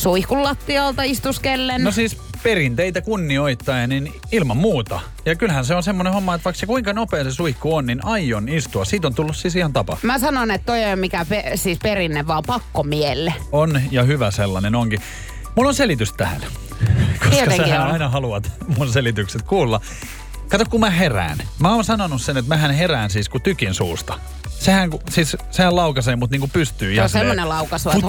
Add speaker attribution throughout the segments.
Speaker 1: suihkun lattialta istuskellen?
Speaker 2: No siis perinteitä kunnioittaen, niin ilman muuta. Ja kyllähän se on semmoinen homma, että vaikka se kuinka nopea se suihku on, niin aion istua. Siitä on tullut siis ihan tapa.
Speaker 1: Mä sanon, että toi ei ole mikään pe- siis perinne, vaan pakkomielle.
Speaker 2: On ja hyvä sellainen onkin. Mulla on selitys tähän. Koska
Speaker 1: Tietenkin
Speaker 2: sähän
Speaker 1: on.
Speaker 2: aina haluat mun selitykset kuulla. Kato, kun mä herään. Mä oon sanonut sen, että mähän herään siis kuin tykin suusta. Sehän, siis, sehän laukaisee mut niinku pystyy.
Speaker 1: Se on semmonen laukaisu, että.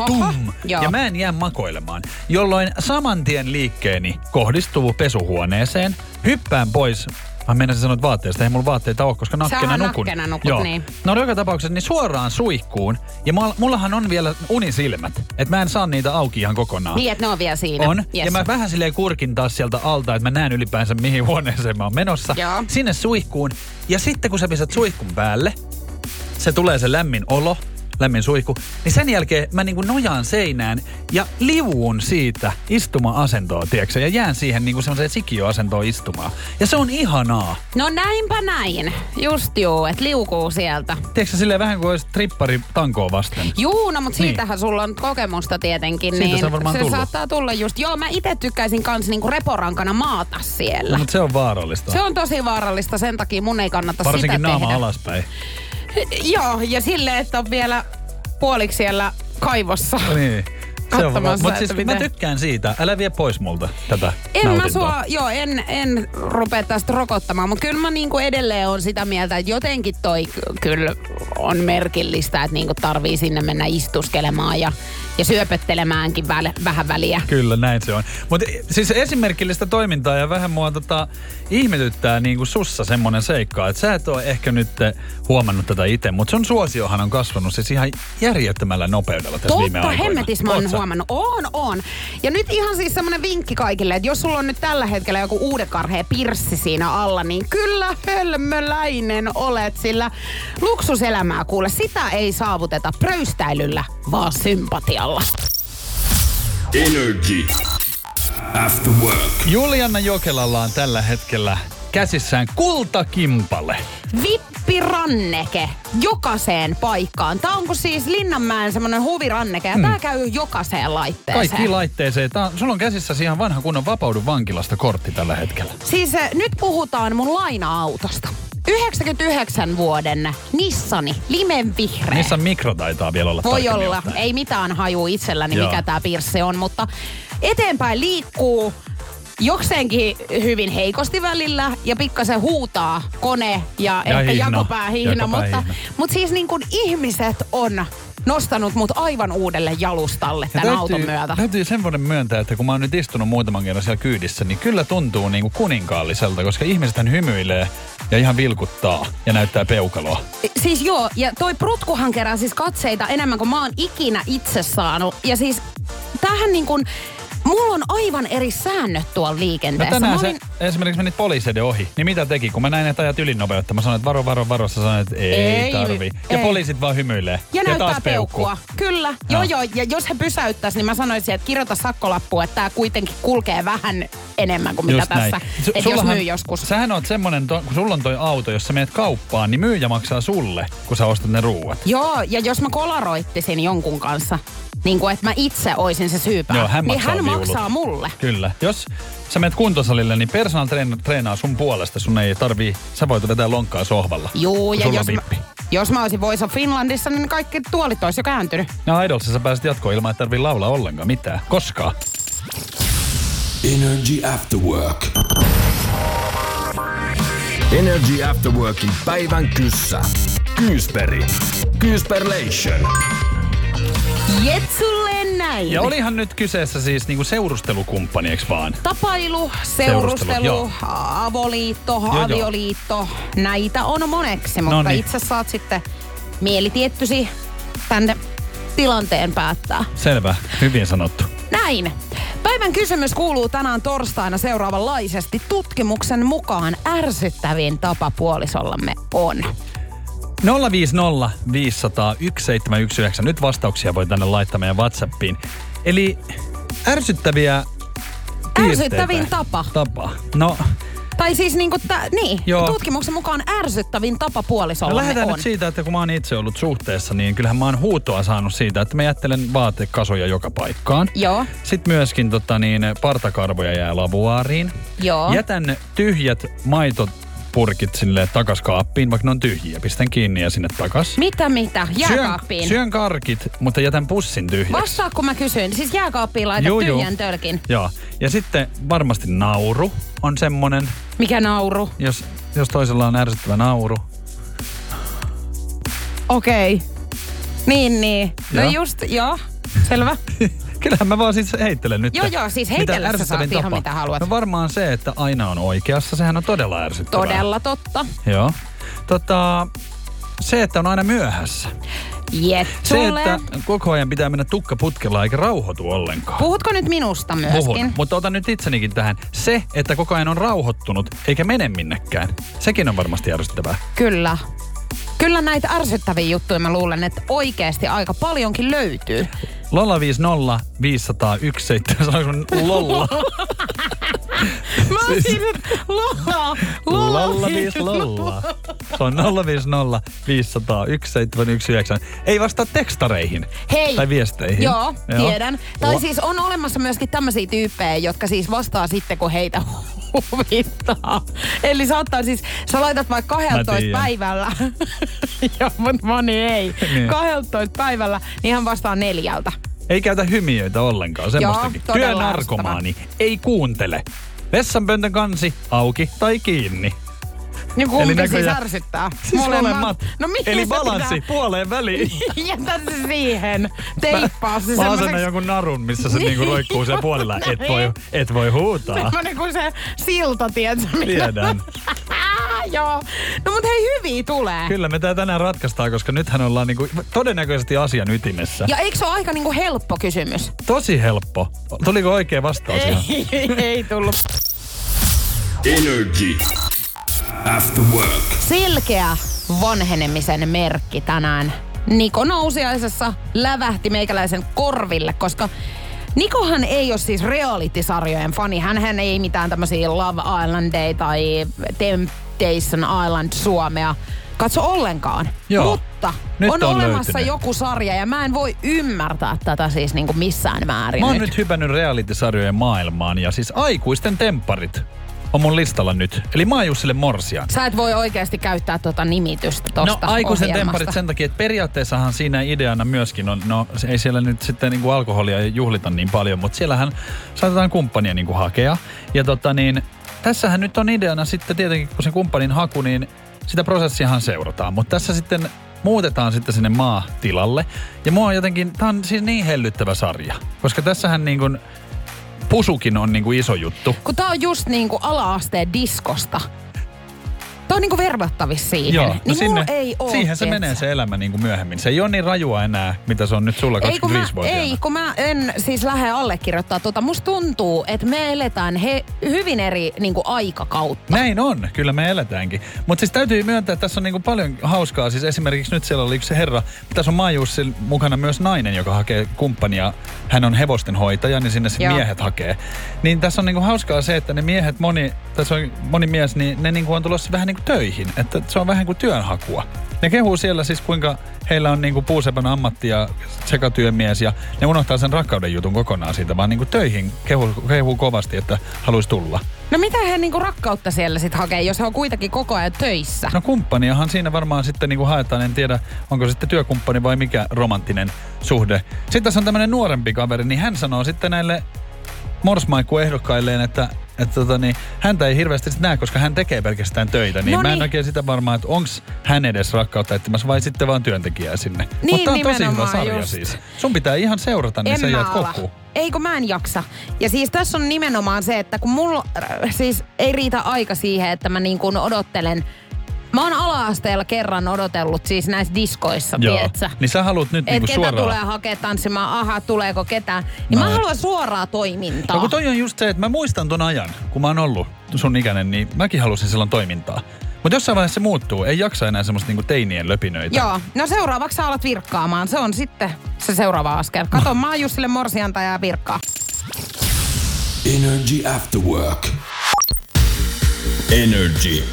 Speaker 2: Ja mä en jää makoilemaan, jolloin saman tien liikkeeni kohdistuu pesuhuoneeseen, hyppään pois Mä meinasin sanoa, vaatteesta. Ei mulla vaatteita ole, koska nakkena nukun.
Speaker 1: nakkena nukut,
Speaker 2: Joo.
Speaker 1: niin.
Speaker 2: No joka tapauksessa niin suoraan suihkuun. Ja mulla- mullahan on vielä unisilmät. Että mä en saa niitä auki ihan kokonaan.
Speaker 1: Niin, että ne on vielä siinä.
Speaker 2: On.
Speaker 1: Yes.
Speaker 2: Ja mä vähän silleen kurkin taas sieltä alta, että mä näen ylipäänsä mihin huoneeseen mä oon menossa.
Speaker 1: Joo.
Speaker 2: Sinne suihkuun. Ja sitten kun sä pistät suihkun päälle, se tulee se lämmin olo, lämmin suihku, niin sen jälkeen mä niinku nojaan seinään ja liuun siitä istuma-asentoa, tiedätkö, ja jään siihen niinku semmoiseen sikioasentoon istumaan. Ja se on ihanaa.
Speaker 1: No näinpä näin. Just juu, että liukuu sieltä.
Speaker 2: Tiedätkö silleen vähän kuin olisi trippari tankoa vasten.
Speaker 1: Juu, no mutta
Speaker 2: Niin.
Speaker 1: siitähän sulla on kokemusta tietenkin.
Speaker 2: Siitä
Speaker 1: niin
Speaker 2: se on varmaan
Speaker 1: se
Speaker 2: tullut.
Speaker 1: saattaa tulla just. Joo, mä itse tykkäisin kans niinku reporankana maata siellä.
Speaker 2: No, mutta se on vaarallista.
Speaker 1: Se on tosi vaarallista, sen takia mun ei kannata
Speaker 2: Varsinkin
Speaker 1: sitä
Speaker 2: naama
Speaker 1: tehdä.
Speaker 2: alaspäin.
Speaker 1: Joo, ja silleen, että on vielä puoliksi siellä kaivossa.
Speaker 2: Niin.
Speaker 1: Katsomassa,
Speaker 2: Mutta siis
Speaker 1: että
Speaker 2: mä
Speaker 1: miten-
Speaker 2: tykkään siitä. Älä vie pois multa tätä
Speaker 1: En mä
Speaker 2: nautintoa.
Speaker 1: sua, joo, en, en rupea tästä rokottamaan, mutta kyllä mä niinku edelleen on sitä mieltä, että jotenkin toi ky- kyllä on merkillistä, että niinku tarvii sinne mennä istuskelemaan ja, ja syöpöttelemäänkin väl, vähän väliä.
Speaker 2: Kyllä, näin se on. Mutta siis esimerkillistä toimintaa ja vähän mua tota, ihmetyttää niin kuin sussa semmoinen seikka, että sä et ole ehkä nyt huomannut tätä itse, mutta sun suosiohan on kasvanut siis ihan järjettömällä nopeudella tässä viime
Speaker 1: Totta,
Speaker 2: aikoina.
Speaker 1: hemmetis mä oon? Huomannut. On, on. Ja nyt ihan siis semmonen vinkki kaikille, että jos sulla on nyt tällä hetkellä joku uudekarhea pirssi siinä alla, niin kyllä hölmöläinen olet, sillä luksuselämää kuule, sitä ei saavuteta pröystäilyllä, vaan sympatialla.
Speaker 3: Energy After Work.
Speaker 2: Julianna Jokelalla on tällä hetkellä käsissään kultakimpale.
Speaker 1: Vippiranneke jokaiseen paikkaan. Tää onko siis Linnanmäen semmonen huviranneke ja tää käy jokaiseen laitteeseen.
Speaker 2: Kaikki laitteeseen. Tää on, sulla on käsissäsi ihan vanha kunnon vapaudu vankilasta kortti tällä hetkellä.
Speaker 1: Siis äh, nyt puhutaan mun laina-autosta. 99 vuoden Nissani, limenvihreä.
Speaker 2: Niissä mikro taitaa vielä olla
Speaker 1: Voi olla. Ei mitään haju itselläni,
Speaker 2: Joo.
Speaker 1: mikä tää pirssi on, mutta eteenpäin liikkuu jokseenkin hyvin heikosti välillä ja pikkasen huutaa kone ja,
Speaker 2: Ja
Speaker 1: ehkä
Speaker 2: hihna.
Speaker 1: jakopäähihna, mutta,
Speaker 2: Jakopäähihna.
Speaker 1: mutta siis niin kuin ihmiset on nostanut mut aivan uudelle jalustalle
Speaker 2: Ja
Speaker 1: tämän auton myötä.
Speaker 2: Täytyy sen vuoden myöntää, että kun mä oon nyt istunut muutaman kerran siellä kyydissä, niin kyllä tuntuu niin kuin kuninkaalliselta, koska ihmiset hymyilee ja ihan vilkuttaa ja näyttää peukaloa.
Speaker 1: Siis joo, ja toi Prutkuhan kerää siis katseita enemmän kuin mä oon ikinä itse saanut. Ja siis tähän niin kuin, mulla on aivan eri säännöt tuolla
Speaker 2: No
Speaker 1: liikenteessä.
Speaker 2: tänään
Speaker 1: mä
Speaker 2: se
Speaker 1: olin,
Speaker 2: esimerkiksi menit poliiseiden ohi, niin mitä teki? Kun mä näin, että ajat ylinopeutta, mä sanoin, että varo, varo, varo, sä sanoit, että ei,
Speaker 1: Ei,
Speaker 2: tarvi. Ja
Speaker 1: ei.
Speaker 2: poliisit vaan hymyilee.
Speaker 1: ja, näyttää
Speaker 2: taas peukkuu.
Speaker 1: peukkua. Kyllä, joo joo. Ja jos he pysäyttäisi, niin mä sanoisin, että kirjoita sakkolappua, että tämä kuitenkin kulkee vähän enemmän kuin mitä
Speaker 2: Just näin.
Speaker 1: tässä. Että jos myy joskus.
Speaker 2: Sähän oot semmonen, to, kun sulla on toi auto, jos sä menet kauppaan, niin myyjä maksaa sulle, kun sä ostat ne ruuat.
Speaker 1: Joo, ja jos mä kolaroittisin jonkun kanssa, niin kuin että mä itse oisin se syypää,
Speaker 2: Joo, hän
Speaker 1: niin
Speaker 2: maksaa
Speaker 1: hän
Speaker 2: viulut.
Speaker 1: maksaa mulle.
Speaker 2: Kyllä. Jos sä menet kuntosalille, niin personal trainer treenaa sun puolesta. Sun ei tarvii, sä voit vetää lonkkaa sohvalla. Kun
Speaker 1: ja jos mä, jos mä olisin Voice of Finlandissa, niin kaikki tuolit olisi jo kääntynyt.
Speaker 2: No Idolsa sä pääset jatkoon ilman, että tarvii laulaa ollenkaan mitään. Koskaan.
Speaker 3: Energy After Work.
Speaker 4: Energy After Workin päivän kyssä. Kyysperi. Kyysperlation.
Speaker 1: Jetsulle näin.
Speaker 2: Ja olihan nyt kyseessä siis niinku seurustelukumppani, eks vaan?
Speaker 1: Tapailu,
Speaker 2: Seurustelu,
Speaker 1: seurustelu,
Speaker 2: joo.
Speaker 1: avoliitto,
Speaker 2: joo.
Speaker 1: avioliitto. Näitä on moneksi, mutta
Speaker 2: Noniin.
Speaker 1: itse saat sitten mielitiettysi tänne tilanteen päättää.
Speaker 2: Selvä. Hyvin sanottu.
Speaker 1: Näin. Päivän
Speaker 4: Päivän kysymys kuuluu tänään torstaina seuraavanlaisesti. Tutkimuksen mukaan ärsyttävin tapa puolisollamme on.
Speaker 2: 050 500 1719. Nyt vastauksia voi tänne laittaa meidän Whatsappiin. Eli ärsyttäviä
Speaker 4: Ärsyttävin tapa.
Speaker 2: Tapa. No,
Speaker 4: Tai siis niinku, tä, niin,
Speaker 2: Joo.
Speaker 4: tutkimuksen mukaan ärsyttävin tapa
Speaker 2: no
Speaker 4: puolisollamme
Speaker 2: lähdetään
Speaker 4: on.
Speaker 2: nyt siitä, että kun mä oon itse ollut suhteessa, niin kyllähän mä oon huutoa saanut siitä, että mä jättelen vaatekasoja joka paikkaan.
Speaker 4: Joo,
Speaker 2: Sitten myöskin tota, niin, partakarvoja jää lavuaariin.
Speaker 4: joo.
Speaker 2: Jätän tyhjät maitopurkit sille takas kaappiin, vaikka ne on tyhjiä. Pistän kiinni ja sinne takas.
Speaker 4: Mitä mitä? Jääkaappiin.
Speaker 2: Syön, syön karkit, mutta jätän pussin tyhjäksi.
Speaker 4: Vastaa kun mä kysyin. Siis jääkaappiin laitat
Speaker 2: Juu, juu.
Speaker 4: tyhjän tölkin.
Speaker 2: Joo. Ja sitten varmasti nauru on semmonen,
Speaker 4: Mikä nauru?
Speaker 2: jos, jos toisella on ärsyttävä nauru.
Speaker 4: Okei. Okay. Niin, niin. No
Speaker 2: Joo.
Speaker 4: just, joo. Selvä.
Speaker 2: Kyllähän mä vaan siis heittelen nyt.
Speaker 4: Joo, joo, siis heitellä sä saat ihan mitä haluat.
Speaker 2: No varmaan se, että aina on oikeassa, sehän on todella ärsyttävää.
Speaker 4: Todella totta.
Speaker 2: Joo. Tota, se, että on aina myöhässä.
Speaker 4: Jet,
Speaker 2: Se, että koko ajan pitää mennä tukka putkella eikä rauhoitu ollenkaan.
Speaker 4: Puhutko nyt minusta myöskin?
Speaker 2: Puhun, mutta otan nyt itsenikin tähän. Se, että koko ajan on rauhoittunut eikä mene minnekään. Sekin on varmasti ärsyttävää.
Speaker 4: Kyllä. Kyllä näitä ärsyttäviä juttuja mä luulen, että oikeasti aika paljonkin löytyy.
Speaker 2: Lolla 50 501 Sanoinko mä lolla?
Speaker 4: Mä siis... lolla,
Speaker 2: Lolla 5 lolla. Se on 050 500 1719. Ei vastaa tekstareihin.
Speaker 4: Hei.
Speaker 2: Tai viesteihin.
Speaker 4: Joo, tiedän. Tai
Speaker 2: La-
Speaker 4: siis on olemassa myöskin tämmöisiä tyyppejä, jotka siis vastaa sitten, kun heitä huvittaa. Eli saattaa siis, sä laitat vaikka 12
Speaker 2: tiedän.
Speaker 4: päivällä. Joo, mutta moni ei.
Speaker 2: Niin.
Speaker 4: 12 päivällä, niin hän vastaa neljältä.
Speaker 2: Ei käytä hymiöitä ollenkaan, semmoistakin. Työnarkomaani. Ei kuuntele. Vessanpöntön kansi auki tai kiinni.
Speaker 4: Niin kumpi
Speaker 2: Eli
Speaker 4: siis ärsyttää?
Speaker 2: Siis molemmat.
Speaker 4: No mihin
Speaker 2: Eli balanssi
Speaker 4: pitää?
Speaker 2: puoleen väliin.
Speaker 4: Jätä se siihen. Teippaa se
Speaker 2: Mä asennan
Speaker 4: semmoiseksi.
Speaker 2: jonkun narun, missä se niinku roikkuu sen puolella. Et voi, et voi huutaa.
Speaker 4: Semmoinen kuin se silta, tiedätkö? mitä-
Speaker 2: Tiedän.
Speaker 4: Joo. No mut hei, hyviä tulee.
Speaker 2: Kyllä me tää tänään ratkaistaan, koska nythän ollaan niinku todennäköisesti asian ytimessä.
Speaker 4: Ja eikö se ole aika niinku helppo kysymys?
Speaker 2: Tosi helppo. Tuliko oikea vastaus
Speaker 4: ei, ei tullut.
Speaker 3: Energy. After work.
Speaker 4: Selkeä vanhenemisen merkki tänään. Niko Nousiaisessa lävähti meikäläisen korville, koska Nikohan ei ole siis reality-sarjojen fani. Hänhän ei mitään tämmöisiä Love Islandeja tai Temptation Island Suomea katso ollenkaan.
Speaker 2: Joo.
Speaker 4: Mutta
Speaker 2: Nyt
Speaker 4: on,
Speaker 2: on
Speaker 4: olemassa
Speaker 2: löytynyt.
Speaker 4: joku sarja ja mä en voi ymmärtää tätä siis niinku missään määrin
Speaker 2: Mä oon
Speaker 4: nyt.
Speaker 2: nyt hypännyt reality-sarjojen maailmaan ja siis aikuisten tempparit on mun listalla nyt. Eli mä oon Jussille Morsian.
Speaker 4: Sä et voi oikeasti käyttää tuota nimitystä tosta
Speaker 2: No aikuisen
Speaker 4: ohjelmasta.
Speaker 2: temparit sen takia, että periaatteessahan siinä ideana myöskin on, no se ei siellä nyt sitten niinku alkoholia juhlita niin paljon, mutta siellähän saatetaan kumppania niinku hakea. Ja tota niin, tässähän nyt on ideana sitten tietenkin, kun se kumppanin haku, niin sitä prosessiahan seurataan. Mutta tässä sitten muutetaan sitten sinne maatilalle. Ja mua on jotenkin, tää on siis niin hellyttävä sarja. Koska tässähän niin kuin, pusukin on niin kuin iso juttu.
Speaker 4: Kun tää on just niinku ala-asteen diskosta. Tää on niinku verrattavissa siihen.
Speaker 2: Joo,
Speaker 4: niin
Speaker 2: no
Speaker 4: mulla ei oo,
Speaker 2: siihen se menee se elämä niin kuin myöhemmin. Se ei ole niin rajua enää, mitä se on nyt sulla
Speaker 4: ei kun, mä,
Speaker 2: 25-vuotiaana.
Speaker 4: ei, kun mä en siis lähde allekirjoittaa tota. Musta tuntuu, että me eletään he, hyvin eri niinku aikakautta.
Speaker 2: Näin on, kyllä me eletäänkin. Mutta siis täytyy myöntää, että tässä on niinku paljon hauskaa. Siis esimerkiksi nyt siellä oli yksi herra, tässä on Maajussin mukana myös nainen, joka hakee kumppania. Hän on hevosten hoitaja, niin sinne sitten miehet hakee. Niin tässä on niinku hauskaa se, että ne miehet, moni, tässä on moni mies, niin ne niinku on tulossa vähän niinku töihin. Että se on vähän kuin työnhakua. Ne kehuu siellä siis kuinka heillä on niinku puusepän ammatti ja sekatyömies ja ne unohtaa sen rakkauden jutun kokonaan siitä, vaan niinku töihin kehuu, kehuu kovasti, että haluaisi tulla.
Speaker 4: No mitä he niinku rakkautta siellä sit hakee, jos he on kuitenkin koko ajan töissä?
Speaker 2: No kumppaniahan siinä varmaan sitten niin kuin haetaan, en tiedä onko sitten työkumppani vai mikä romanttinen suhde. Sitten tässä on tämmöinen nuorempi kaveri, niin hän sanoo sitten näille morsmaikkuehdokkailleen, että, että tota, niin, häntä ei hirveästi sit näe, koska hän tekee pelkästään töitä. Niin
Speaker 4: No
Speaker 2: mä en oikein sitä varmaan, että onko hän edes rakkautta etsimässä vai sitten vaan työntekijää sinne.
Speaker 4: Niin,
Speaker 2: Mutta on tosi hyvä sarja
Speaker 4: just.
Speaker 2: siis. Sun pitää ihan seurata, niin
Speaker 4: en
Speaker 2: sä jäät kokkuun.
Speaker 4: Ei kun mä en jaksa. Ja siis tässä on nimenomaan se, että kun mulla siis ei riitä aika siihen, että mä niin kuin odottelen Mä oon ala-asteella kerran odotellut siis näissä diskoissa, tietsä.
Speaker 2: Niin sä haluat nyt
Speaker 4: Et
Speaker 2: niinku
Speaker 4: ketä
Speaker 2: suoraan...
Speaker 4: tulee hakea tanssimaan, aha, tuleeko ketään. Niin
Speaker 2: No.
Speaker 4: mä haluan suoraa toimintaa.
Speaker 2: No kun toi on just se, että mä muistan ton ajan, kun mä oon ollut sun ikäinen, niin mäkin halusin silloin toimintaa. Mutta jossain vaiheessa se muuttuu. Ei jaksa enää semmoista niinku teinien löpinöitä.
Speaker 4: Joo, no seuraavaksi sä alat virkkaamaan. Se on sitten se seuraava askel. Kato, mä oon Jussille morsianta ja virkkaa.
Speaker 3: Energy After Work. Energy.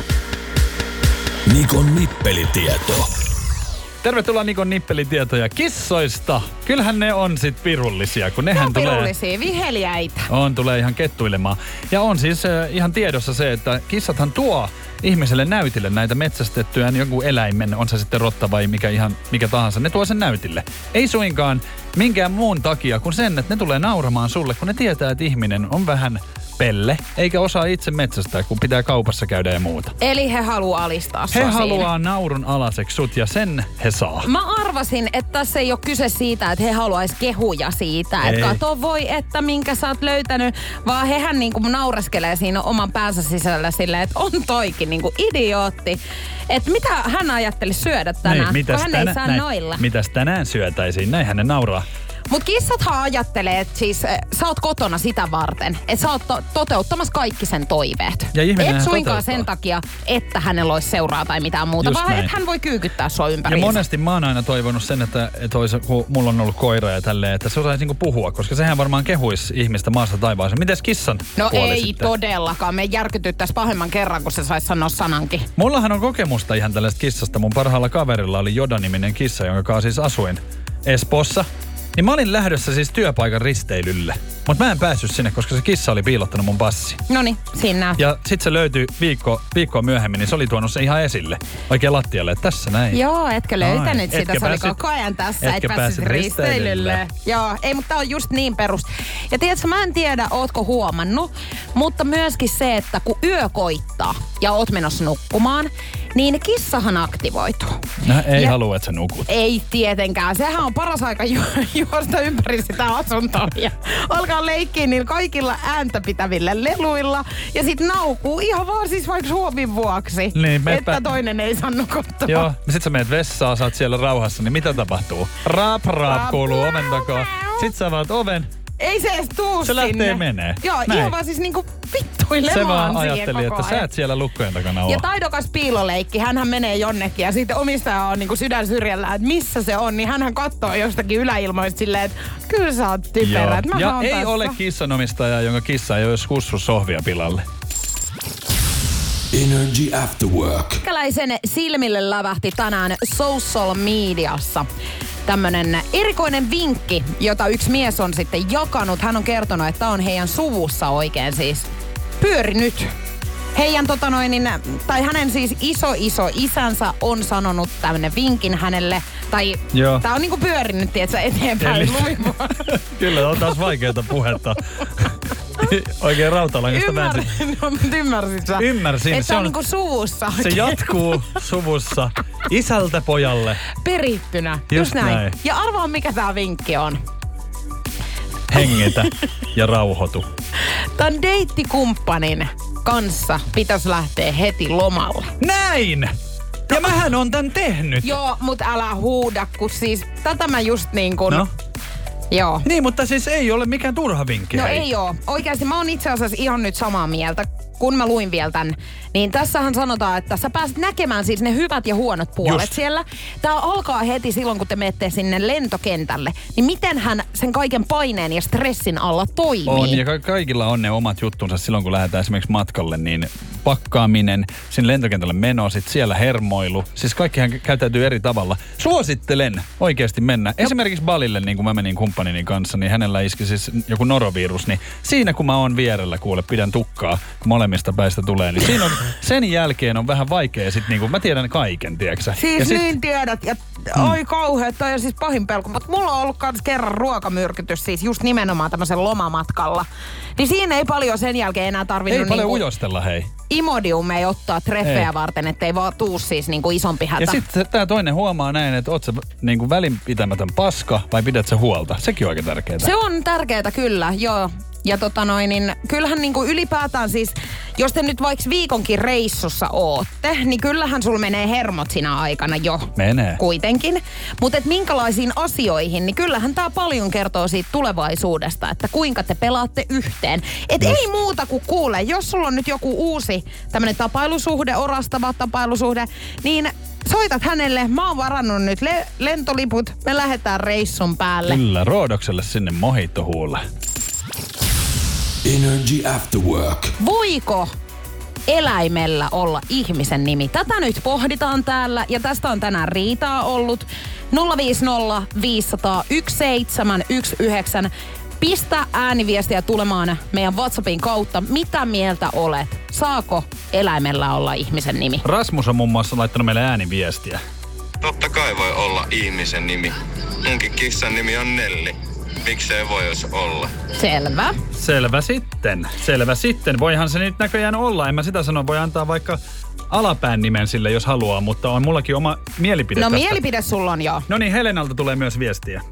Speaker 3: Nikon nippelitieto.
Speaker 2: Tervetuloa Nikon nippelitietoja kissoista. Kyllähän ne on sit pirullisia, kun nehän
Speaker 4: on
Speaker 2: tulee...
Speaker 4: pirullisia, viheliäitä.
Speaker 2: On, tulee ihan kettuilemaan. Ja on siis äh, ihan tiedossa se, että kissathan tuo ihmiselle näytille näitä metsästettyä joku eläimen, on se sitten rotta vai mikä ihan mikä tahansa, ne tuo sen näytille. Ei suinkaan minkään muun takia kuin sen, että ne tulee nauramaan sulle, kun ne tietää, että ihminen on vähän pelle, eikä osaa itse metsästää, kun pitää kaupassa käydä ja muuta.
Speaker 4: Eli he haluaa alistaa
Speaker 2: He
Speaker 4: siinä.
Speaker 2: haluaa naurun alaseksi sut ja sen he saa.
Speaker 4: Mä arvasin, että tässä ei ole kyse siitä, että he haluais kehuja siitä.
Speaker 2: Ei.
Speaker 4: Että kato voi, että minkä sä oot löytänyt. Vaan hehän niinku naureskelee siinä oman päänsä sisällä silleen, että on toikin niinku idiootti. Että mitä hän ajatteli syödä tänään,
Speaker 2: Niin,
Speaker 4: kun hän ei saa
Speaker 2: näin-
Speaker 4: noilla.
Speaker 2: mitäs tänään syötäisiin? Näinhän ne nauraa.
Speaker 4: Mutta kissathan ajattelee, että siis äh, sä oot kotona sitä varten, että sä oot to- toteuttamassa kaikki sen toiveet.
Speaker 2: Ja
Speaker 4: Et suinkaan
Speaker 2: toteuttaa.
Speaker 4: sen takia, että hänellä olisi seuraa tai mitään muuta,
Speaker 2: Just
Speaker 4: vaan
Speaker 2: näin.
Speaker 4: että hän voi kyykyttää sua
Speaker 2: Ja
Speaker 4: ympäriinsä.
Speaker 2: monesti mä oon aina toivonut sen, että, että olisi, kun mulla on ollut koira ja tälleen, että se osaisi niinku puhua, koska sehän varmaan kehuisi ihmistä maasta taivaaseen. Mites kissan
Speaker 4: No
Speaker 2: puoli
Speaker 4: ei
Speaker 2: sitten?
Speaker 4: todellakaan. Me järkytyttäisiin pahemman kerran, kun se saisi sanoa sanankin.
Speaker 2: Mullahan on kokemusta ihan tällaista kissasta. Mun parhaalla kaverilla oli Joda-niminen kissa, jonka kanssa siis asuin Espoossa. Niin mä olin lähdössä siis työpaikan risteilylle. Mutta mä en päässyt sinne, koska se kissa oli piilottanut mun passi.
Speaker 4: No niin, siinä.
Speaker 2: Ja sit se löytyi viikko, viikkoa myöhemmin, niin se oli tuonut se ihan esille. Oikein lattialle, että tässä näin.
Speaker 4: Joo, etkö löytänyt
Speaker 2: Ai,
Speaker 4: sitä?
Speaker 2: etkä
Speaker 4: Se oli
Speaker 2: päässyt-
Speaker 4: koko ajan tässä, et
Speaker 2: etkä
Speaker 4: päässyt
Speaker 2: päässyt
Speaker 4: risteilylle.
Speaker 2: risteilylle.
Speaker 4: Joo, ei, mutta tää on just niin perus. Ja tiedätkö, mä en tiedä, ootko huomannut, mutta myöskin se, että kun yö koittaa ja oot menossa nukkumaan, niin kissahan aktivoituu.
Speaker 2: No, ei
Speaker 4: Ja-
Speaker 2: halua, että sä nukut.
Speaker 4: Ei tietenkään. Sehän on paras aika ju- juosta ympäri sitä asuntoa ja alkaa leikkiä niillä kaikilla ääntä pitävillä leluilla. Ja sit naukuu ihan vaan siis vaikka Suomin vuoksi,
Speaker 2: Niin, meepä-
Speaker 4: että toinen ei saa nukuttua.
Speaker 2: Joo, sit sä menet vessaan, oot siellä rauhassa, niin mitä tapahtuu? Raap, raap,
Speaker 4: Raap,
Speaker 2: kuuluu oven takaa. Sit sä avaat oven.
Speaker 4: Ei se edes tuu
Speaker 2: Se lähtee
Speaker 4: sinne.
Speaker 2: menee.
Speaker 4: Joo,
Speaker 2: Näin.
Speaker 4: ihan vaan siis niinku vittuilemaan
Speaker 2: Se vaan
Speaker 4: siihen
Speaker 2: ajatteli, että sä et siellä lukkojen takana ole.
Speaker 4: Ja taidokas piiloleikki, hänhän menee jonnekin ja sitten omistaja on niinku sydän syrjällä, että missä se on, niin hänhän katsoo jostakin yläilmoista silleen, että kyllä sä oot typerä, mä
Speaker 2: ja ei
Speaker 4: tässä.
Speaker 2: ole kissanomistaja, jonka kissa ei olisi kussu sohvia pilalle.
Speaker 3: Energy After Work.
Speaker 4: Meikäläisen silmille lävähti tänään social mediassa tämmönen erikoinen vinkki, jota yksi mies on sitten jakanut. Hän on kertonut, että on heidän suvussa oikein siis pyörinyt. Heidän tota noin, niin, tai hänen siis iso iso isänsä on sanonut tämmönen vinkin hänelle. Tai
Speaker 2: Joo.
Speaker 4: tää on niinku pyörinyt, tietsä, eteenpäin
Speaker 2: Eli-
Speaker 4: luimaan.
Speaker 2: Kyllä, on taas vaikeaa puhetta. Oikein rautalangasta väänsi.
Speaker 4: No, mutta ymmärsit sä?
Speaker 2: Ymmärsin,
Speaker 4: Että
Speaker 2: se
Speaker 4: on
Speaker 2: on-
Speaker 4: niinku suvussa
Speaker 2: Se jatkuu suvussa isältä pojalle.
Speaker 4: perittynä. Just,
Speaker 2: Just
Speaker 4: näin.
Speaker 2: näin.
Speaker 4: Ja arvaa, mikä tämä vinkki on.
Speaker 2: Hengitä ja rauhoitu.
Speaker 4: Tämän deittikumppanin kanssa pitäisi lähteä heti lomalle.
Speaker 2: Näin! Ja mähän on tän tehnyt.
Speaker 4: Joo, mutta älä huuda, kun siis tätä mä just niin kuin...
Speaker 2: No,
Speaker 4: Joo.
Speaker 2: niin, mutta siis ei ole mikään turha vinkki.
Speaker 4: No
Speaker 2: hei.
Speaker 4: ei oo. Oikeasti mä oon itse asiassa ihan nyt samaa mieltä. Kun mä luin vielä tän, niin tässähän sanotaan, että sä pääset näkemään siis ne hyvät ja huonot puolet
Speaker 2: Just.
Speaker 4: siellä. Tää alkaa heti silloin, kun te menette sinne lentokentälle. Niin miten hän sen kaiken paineen ja stressin alla toimii?
Speaker 2: On, ja ka- kaikilla on ne omat juttunsa silloin, kun lähdetään esimerkiksi matkalle, niin pakkaaminen, sinne lentokentälle meno, sit siellä hermoilu. Siis kaikkihan kä- käyttäytyy eri tavalla. Suosittelen oikeasti mennä. Esimerkiksi Balille, niin kuin mä menin kumppanini kanssa, niin hänellä iski siis joku norovirus, niin siinä kun mä oon vierellä, kuule, pidän tukkaa, kun molemmista päistä tulee, niin siinä on, sen jälkeen on vähän vaikea sit niin kuin, mä tiedän kaiken, tiedätkö?
Speaker 4: Siis
Speaker 2: ja sit,
Speaker 4: niin tiedät, ja oi kauhea, toi on siis pahin pelko. Mutta mulla on ollut kans kerran ruokamyrkytys, siis just nimenomaan tämmöisen lomamatkalla. Niin siinä ei paljon sen jälkeen enää tarvinnut
Speaker 2: ei paljon
Speaker 4: niinku
Speaker 2: ujostella, hei.
Speaker 4: imodiumia ottaa treffejä
Speaker 2: Ei.
Speaker 4: varten, ettei vaan tuu siis niinku isompi hätä.
Speaker 2: Ja sitten tämä toinen huomaa näin, että oot sä niin välinpitämätön paska vai pidät sä huolta. Sekin on aika tärkeää.
Speaker 4: Se on tärkeää kyllä, joo. Ja tota noin, niin kyllähän niinku ylipäätään siis, jos te nyt vaikka viikonkin reissussa ootte, niin kyllähän sul menee hermot siinä aikana jo.
Speaker 2: Menee.
Speaker 4: Kuitenkin. Mutta et minkälaisiin asioihin, niin kyllähän tämä paljon kertoo siitä tulevaisuudesta, että kuinka te pelaatte yhteen. Et ei muuta kuin kuule, jos sulla on nyt joku uusi tämmönen tapailusuhde, orastava tapailusuhde, niin soitat hänelle, mä oon varannut nyt le- lentoliput, me lähdetään reissun päälle.
Speaker 2: Kyllä, Roodokselle sinne mohittohuulle.
Speaker 3: Energy After Work.
Speaker 4: Voiko eläimellä olla ihmisen nimi? Tätä nyt pohditaan täällä ja tästä on tänään riitaa ollut. 050 500 1719. Pistä ääniviestiä tulemaan meidän WhatsAppin kautta. Mitä mieltä olet? Saako eläimellä olla ihmisen nimi?
Speaker 2: Rasmus on muun muassa laittanut meille ääniviestiä.
Speaker 5: Totta kai voi olla ihmisen nimi. Munkin kissan nimi on Nelli. Miksei voi jos olla?
Speaker 4: Selvä.
Speaker 2: Selvä sitten. Selvä sitten. Voihan se nyt näköjään olla. En mä sitä sano. Voi antaa vaikka alapään nimen sille, jos haluaa, mutta on mullakin oma mielipide
Speaker 4: No
Speaker 2: tästä.
Speaker 4: mielipide sulla on jo.
Speaker 2: No niin, Helenalta tulee myös viestiä.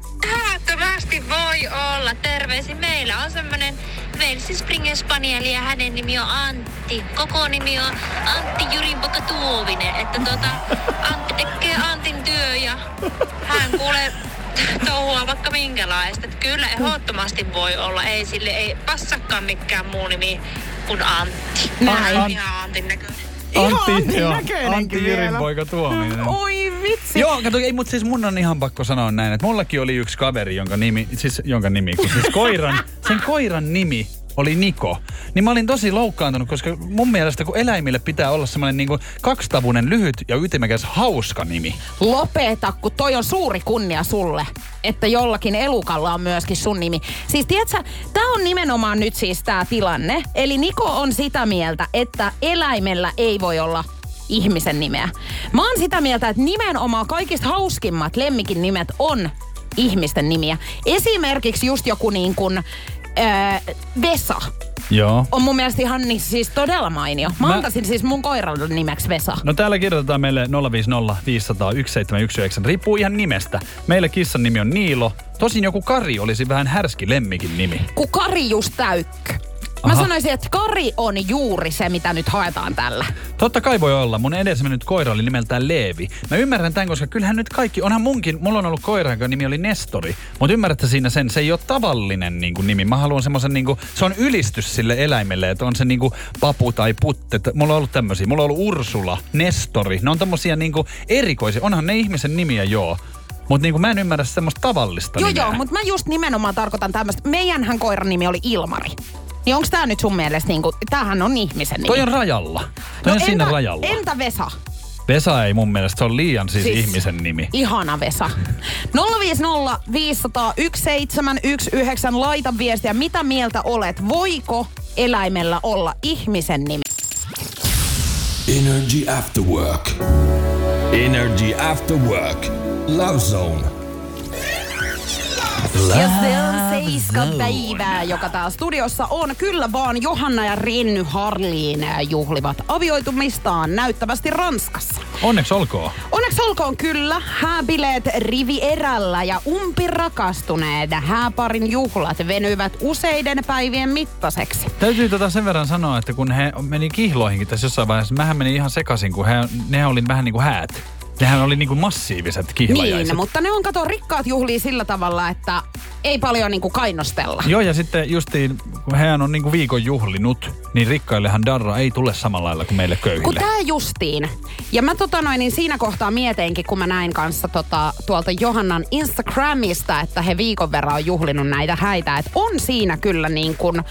Speaker 6: Älyttömästi voi olla. Terveisin. Meillä on semmonen Velsi Springer Spanieli ja hänen nimi on Antti. Koko nimi on Antti Jurinpoka Tuovinen. Että tota, Antti tekee Antin työ ja hän kuulee touhua vaikka minkälaista. Että kyllä ehdottomasti voi olla. Ei sille ei passakaan mikään muu nimi kuin Antti.
Speaker 4: Näin.
Speaker 6: On ihan Antin näköinen.
Speaker 4: Ihan Antin
Speaker 2: joo, Antti
Speaker 4: vielä.
Speaker 2: Jyrin poika Tuominen.
Speaker 4: Oi vitsi.
Speaker 2: Joo, kato, ei, mutta siis mun on ihan pakko sanoa näin, että mullakin oli yksi kaveri, jonka nimi, siis jonka nimi, kun siis koiran, sen koiran nimi oli Niko. Niin mä olin tosi loukkaantunut, koska mun mielestä kun eläimille pitää olla semmoinen niinku kaksitavunen, lyhyt ja ytimekäs hauska nimi.
Speaker 4: Lopeta, kun toi on suuri kunnia sulle, että jollakin elukalla on myöskin sun nimi. Siis tiedätkö, tää on nimenomaan nyt siis tää tilanne. Eli Niko on sitä mieltä, että eläimellä ei voi olla ihmisen nimeä. Mä oon sitä mieltä, että nimenomaan kaikista hauskimmat lemmikin nimet on ihmisten nimiä. Esimerkiksi just joku niin kuin äh, Vesa
Speaker 2: Joo.
Speaker 4: on mun mielestä ihan niin, siis todella mainio. Mä,
Speaker 2: Mä-
Speaker 4: antaisin siis mun koiralle nimeksi Vesa.
Speaker 2: No täällä kirjoitetaan meille 050 500 1719. Riippuu ihan nimestä. Meillä kissan nimi on Niilo. Tosin joku Kari olisi vähän härski lemmikin nimi.
Speaker 4: Kun Kari just täykkö. Mä
Speaker 2: Aha.
Speaker 4: sanoisin, että Kari on juuri se, mitä nyt haetaan tällä.
Speaker 2: Totta kai voi olla. Mun edesmennyt koira oli nimeltään Leevi. Mä ymmärrän tämän, koska kyllähän nyt kaikki, onhan munkin, mulla on ollut koira, jonka nimi oli Nestori. Mutta ymmärrätte siinä sen, se ei ole tavallinen niin kuin, nimi. Mä haluan semmoisen, niin kuin, se on ylistys sille eläimelle, että on se niin kuin, papu tai putte. Mulla on ollut tämmöisiä. Mulla on ollut Ursula, Nestori. Ne on tommosia niin kuin, erikoisia. Onhan ne ihmisen nimiä, joo. Mutta niin mä en ymmärrä semmoista tavallista
Speaker 4: Joo
Speaker 2: nimeä.
Speaker 4: joo, mutta mä just nimenomaan tarkoitan tämmöistä. Meidänhän koiran nimi oli Ilmari. Niin onks tää nyt sun mielestä niinku, tämähän on ihmisen nimi.
Speaker 2: Toi on rajalla. Toi on siinä rajalla.
Speaker 4: Entä Vesa?
Speaker 2: Vesa ei mun mielestä, se on liian siis,
Speaker 4: Siis-
Speaker 2: ihmisen nimi.
Speaker 4: Ihana Vesa. 050 500 1719. Laita viestiä, mitä mieltä olet. Voiko eläimellä olla ihmisen nimi?
Speaker 3: Energy After Work. Energy After Work. Love Zone.
Speaker 4: Ja se on seiska päivää, joka täällä studiossa on. Kyllä vaan Johanna ja Renny Harliin juhlivat avioitumistaan näyttävästi Ranskassa.
Speaker 2: Onneksi olkoon.
Speaker 4: Onneksi olkoon kyllä hääbileet Rivierällä ja umpirakastuneet hääparin juhlat venyvät useiden päivien mittaiseksi.
Speaker 2: Täytyy tota sen verran sanoa, että kun he meni kihloihinkin tässä jossain vaiheessa, mähän menin ihan sekaisin, kun he, nehän oli vähän niin kuin häät. Nehän oli niin kuin massiiviset kihlajaiset.
Speaker 4: Niin, mutta ne on kato rikkaat juhlia sillä tavalla, että ei paljon niinku kainostella.
Speaker 2: Joo, ja sitten justiin, kun hän on niin kuin viikon juhlinut, niin rikkaillehan darra ei tule samalla lailla kuin meille
Speaker 4: Kun
Speaker 2: köyhille.
Speaker 4: tää justiin. Ja mä tota noin, niin siinä kohtaa mietinkin, kun mä näin kanssa tota, tuolta Johannan Instagramista, että he viikon verran on juhlinut näitä häitä. Että on siinä kyllä niin kuin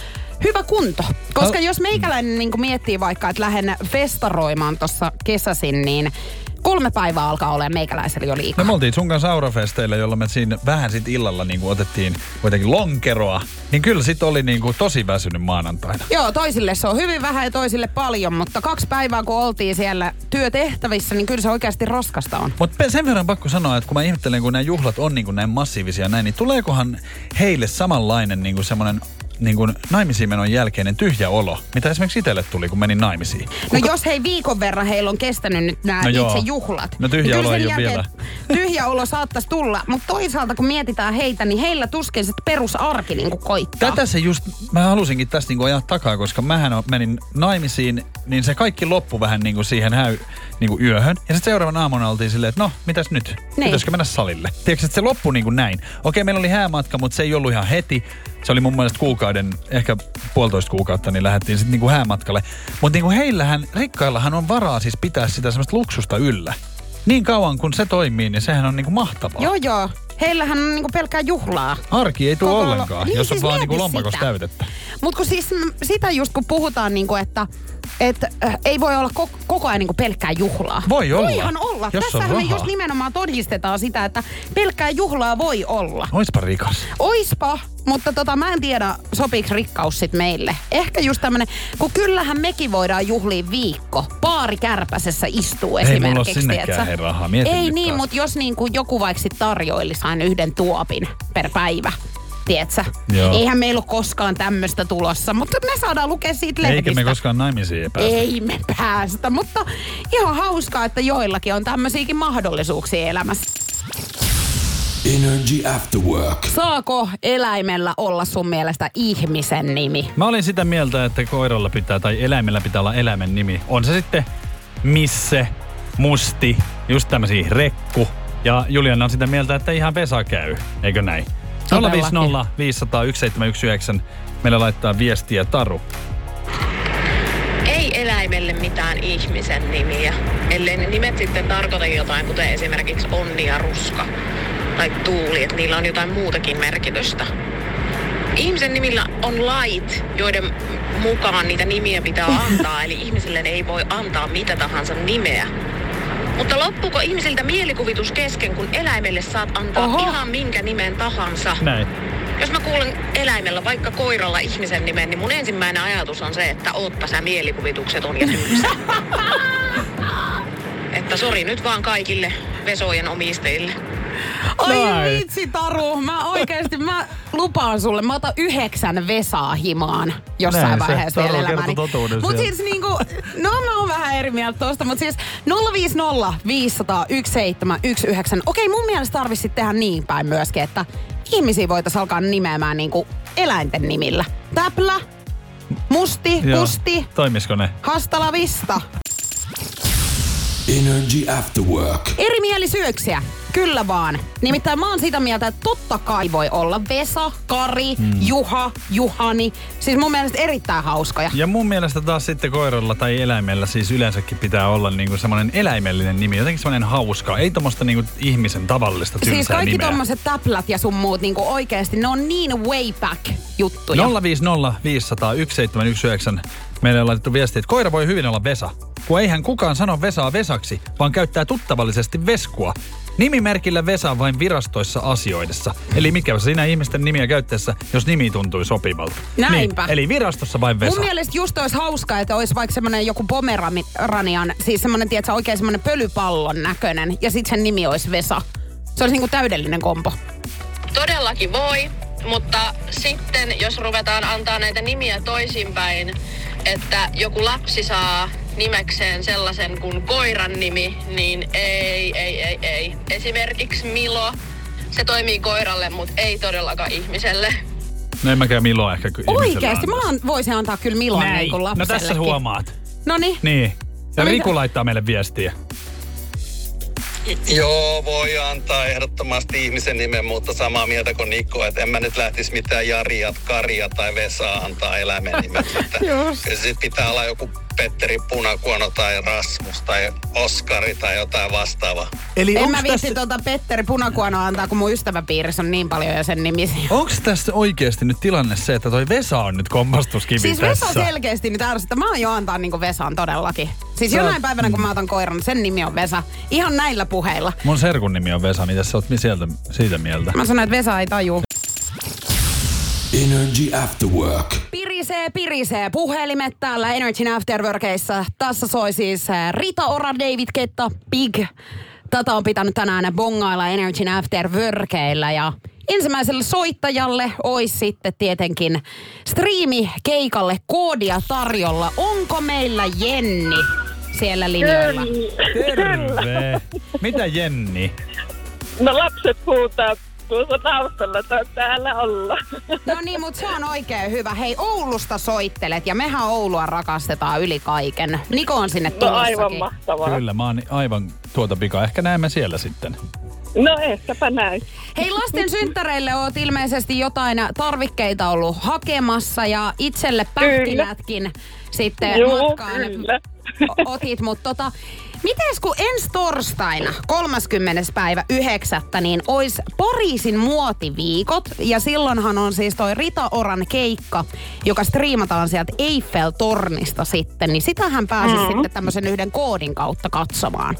Speaker 4: hyvä kunto. Koska jos meikäläinen niin miettii vaikka, että lähden festaroimaan tuossa kesäsin, niin kolme päivää alkaa olla meikäläisellä jo liikaa.
Speaker 2: No me oltiin sun kanssa Aurafesteillä, jolla me siinä vähän sit illalla niin kuin otettiin kuitenkin lonkeroa. Niin kyllä sit oli niin kuin tosi väsynyt maanantaina.
Speaker 4: Joo, toisille se on hyvin vähän ja toisille paljon, mutta kaksi päivää kun oltiin siellä työtehtävissä, niin kyllä se oikeasti raskasta on.
Speaker 2: Mutta sen verran pakko sanoa, että kun mä ihmettelen, kun nämä juhlat on niin kuin näin massiivisia näin, niin tuleekohan heille samanlainen niin kuin semmoinen niin kuin naimisiin menon jälkeinen tyhjä olo, mitä esimerkiksi itselle tuli, kun menin naimisiin.
Speaker 1: No jos hei viikon verran heillä on kestänyt nyt nämä
Speaker 2: No
Speaker 1: no
Speaker 2: joo.
Speaker 1: itse juhlat.
Speaker 2: No tyhjä
Speaker 1: niin
Speaker 2: olo ei ole
Speaker 1: jälkeen Tyhjä olo saattaisi tulla, mutta toisaalta kun mietitään heitä, niin heillä tuskin se perusarki niin koittaa.
Speaker 2: Tätä se just, mä halusinkin tästä niinku ajaa takaa, koska mähän menin naimisiin, niin se kaikki loppui vähän niinku siihen häy, niinku yöhön. Ja sitten seuraavan aamuna oltiin silleen, että no, mitäs nyt?
Speaker 1: Niin.
Speaker 2: Pitäisikö mennä salille? Tiedätkö, että se loppui niinku näin. Okei, meillä oli häämatka, mutta se ei ollut ihan heti. Se oli mun mielestä kuukauden, ehkä puolitoista kuukautta, niin lähdettiin sitten niinku häämatkalle. Mutta niinku heillähän, rikkaillahan on varaa siis pitää sitä semmoista luksusta yllä. Niin kauan kun se toimii, niin sehän on niinku mahtavaa.
Speaker 1: Joo joo. Heillähän on niinku pelkkää juhlaa.
Speaker 2: Arki ei tule
Speaker 1: Koko-
Speaker 2: ollenkaan,
Speaker 1: Niin,
Speaker 2: jos on
Speaker 1: siis
Speaker 2: vaan niinku lompakossa
Speaker 1: sitä.
Speaker 2: täytettä.
Speaker 1: Mutta kun siis sitä just kun puhutaan, niinku, että et, äh, ei voi olla koko, koko ajan niinku pelkkää juhlaa.
Speaker 2: Voi olla.
Speaker 1: Voihan olla.
Speaker 2: Jos
Speaker 1: Tässähän me just nimenomaan todistetaan sitä, että pelkkää juhlaa voi olla.
Speaker 2: Oispa rikas.
Speaker 1: Oispa, mutta tota, mä en tiedä, sopiiko rikkaus sit meille. Ehkä just tämmönen, kun kyllähän mekin voidaan juhlia viikko. Paari kärpäsessä istuu
Speaker 2: Ei mulla ole
Speaker 1: esimerkiksi.
Speaker 2: sinnekään,
Speaker 1: tiedätkö?
Speaker 2: hei, rahaa. Mietin
Speaker 1: Ei niin, mutta jos niinku joku vaikka tarjoilisi aina yhden tuopin per päivä. Tiedätkö?
Speaker 2: Joo.
Speaker 1: Eihän meillä ole koskaan tämmöistä tulossa, mutta me saadaan lukea siitä lehdistä.
Speaker 2: Eikä me koskaan naimisiin päästä.
Speaker 1: Ei me päästä, mutta ihan hauskaa, että joillakin on tämmöisiäkin mahdollisuuksia elämässä.
Speaker 4: Energy After Work.
Speaker 1: Saako eläimellä olla sun mielestä ihmisen nimi?
Speaker 2: Mä olin sitä mieltä, että koiralla pitää tai eläimellä pitää olla eläimen nimi. On se sitten misse, musti, just tämmöisiä rekku. Ja Juliana on sitä mieltä, että ihan Vesa käy. Eikö näin?
Speaker 1: Todellakin.
Speaker 2: 050 500 1719. Meille laittaa viestiä Taru.
Speaker 7: ei eläimelle mitään ihmisen nimiä, ellei ne nimet sitten tarkoita jotain, kuten esimerkiksi onni ja ruska tai tuuli, että niillä on jotain muutakin merkitystä. Ihmisen nimillä on lait, joiden mukaan niitä nimiä pitää antaa, eli ihmisille ei voi antaa mitä tahansa nimeä. Mutta loppuuko ihmisiltä mielikuvitus kesken, kun eläimelle saat antaa
Speaker 1: Oho.
Speaker 7: Ihan minkä nimen tahansa?
Speaker 2: Näin.
Speaker 7: Jos mä kuulen eläimellä, vaikka koiralla ihmisen nimen, niin mun ensimmäinen ajatus on se, että ootpa sä mielikuvitukseton ja tylsä. että sori nyt vaan kaikille vesojen omistajille.
Speaker 1: Ai vitsi Taru, mä oikeesti, mä lupaan sulle, mä otan yhdeksän Vesaa himaan jossain
Speaker 2: Näin se.
Speaker 1: vaiheessa vielä
Speaker 2: totuuden
Speaker 1: Mut siis niinku, no mä oon vähän eri mieltä tosta, mut siis 050 500 1719. Okei, mun mielestä tarvitsisi tehdä niin päin myöskin, että ihmisiä voitaisiin alkaa nimeämään niinku eläinten nimillä. Täplä, Musti,
Speaker 2: Joo.
Speaker 1: Kusti,
Speaker 2: Toimisiko ne?
Speaker 1: Hastala Vista.
Speaker 4: Energy After Work.
Speaker 1: Erimielisyyksiä. Kyllä vaan. Nimittäin mä oon sitä mieltä, että totta kai voi olla Vesa, Kari,
Speaker 2: Hmm.
Speaker 1: Juha, Juhani. Siis mun mielestä erittäin hauskoja.
Speaker 2: Ja mun mielestä taas sitten koiralla tai eläimellä siis yleensäkin pitää olla niinku semmoinen eläimellinen nimi. Jotenkin semmoinen hauska. Ei tommoista niinku ihmisen tavallista tylsää
Speaker 1: Siis kaikki
Speaker 2: nimeä.
Speaker 1: tommoset täplät ja sun muut, niinku oikeesti, ne on niin way back juttuja.
Speaker 2: 050 500 1719. Meille on laitettu viesti, että koira voi hyvin olla Vesa. Kun eihän kukaan sano Vesaa Vesaksi, vaan käyttää tuttavallisesti Veskua. Nimimerkillä Vesa vain virastoissa asioidessa. Eli mikä siinä ihmisten nimiä käyttäessä, jos nimi tuntui sopivalta.
Speaker 1: Näinpä.
Speaker 2: Niin, eli virastossa vain Vesa.
Speaker 1: Mun mielestä just olisi hauskaa, että olisi vaikka semmonen joku pomeranian, siis semmonen, tiedätkö, oikein semmonen pölypallon näköinen, ja sit sen nimi olisi Vesa. Se olisi niinku täydellinen kompo.
Speaker 7: Todellakin voi, mutta sitten jos ruvetaan antaa näitä nimiä toisinpäin, että joku lapsi saa nimekseen sellaisen kuin koiran nimi, niin ei, ei, ei, ei. Esimerkiksi Milo, se toimii koiralle, mutta ei todellakaan ihmiselle.
Speaker 2: No en mäkään Miloa ehkä ky- ihmiselle
Speaker 1: Oikeesti, mä an- voisin antaa kyllä Milon
Speaker 2: Näin.
Speaker 1: niinku
Speaker 2: No tässä huomaat.
Speaker 1: Noniin.
Speaker 2: Niin. Ja
Speaker 1: No
Speaker 2: Riku
Speaker 1: mitä?
Speaker 2: laittaa meille viestiä.
Speaker 8: Joo, voi antaa ehdottomasti ihmisen nimen, mutta samaa mieltä kuin Niko, että en mä nyt lähtisi mitään Jaria, Karia tai Vesaa antaa eläimen nimeksi. Että kyllä sit pitää olla joku Petteri Punakuono tai Rasmus tai Oskari tai jotain vastaavaa.
Speaker 2: Eli
Speaker 1: En mä viitti
Speaker 2: tässä,
Speaker 1: tuota Petteri Punakuono antaa, kun mun ystäväpiirissä on niin paljon jo sen nimisiä.
Speaker 2: onks tässä oikeasti nyt tilanne se, että toi Vesa on nyt kompastuskivi
Speaker 1: Siis
Speaker 2: tässä?
Speaker 1: Vesa selkeästi nyt ärsyttää. Mä oon jo antaa niinku Vesan todellakin. Siis
Speaker 2: Sä-
Speaker 1: jonain päivänä, kun mä otan koiran, sen nimi on Vesa. Ihan näillä puheilla.
Speaker 2: Mun serkun nimi on Vesa, mitä sä oot sieltä, siitä mieltä?
Speaker 1: Mä sanoin, että Vesa ei taju.
Speaker 4: Energy After Work.
Speaker 1: Pirisee, pirisee. Puhelimet täällä Energy Afterworkeissa. Tässä soi siis äh, Rita Ora, David Ketta, Big. Tätä on pitänyt tänään bongailla Energy Afterworkeilla ja ensimmäiselle soittajalle olisi sitten tietenkin striimikeikalle koodia tarjolla. Onko meillä Jenni siellä linjoilla?
Speaker 2: Terve. Mitä Jenni?
Speaker 9: No lapset huutaa tuossa taustalla, että täällä olla.
Speaker 1: No niin, mutta se on oikein hyvä. Hei, Oulusta soittelet ja mehän Oulua rakastetaan yli kaiken. Niko on sinne
Speaker 9: No aivan mahtavaa.
Speaker 2: Kyllä, mä oon aivan tuota pikaa. Ehkä näemme siellä sitten.
Speaker 9: No ehkäpä näin.
Speaker 1: Hei, lasten synttäreille oot ilmeisesti jotain tarvikkeita ollut hakemassa ja itselle pähkinätkin sitten
Speaker 9: Joo,
Speaker 1: matkaan
Speaker 9: kyllä.
Speaker 1: otit. Mutta tota, mites kun ensi torstaina 30. päivä 9. niin ois Pariisin muotiviikot ja silloinhan on siis toi Rita Oran keikka, joka striimataan sieltä Eiffel-tornista sitten, niin sitähän pääsis
Speaker 9: Mhm.
Speaker 1: sitten tämmöisen yhden koodin kautta katsomaan.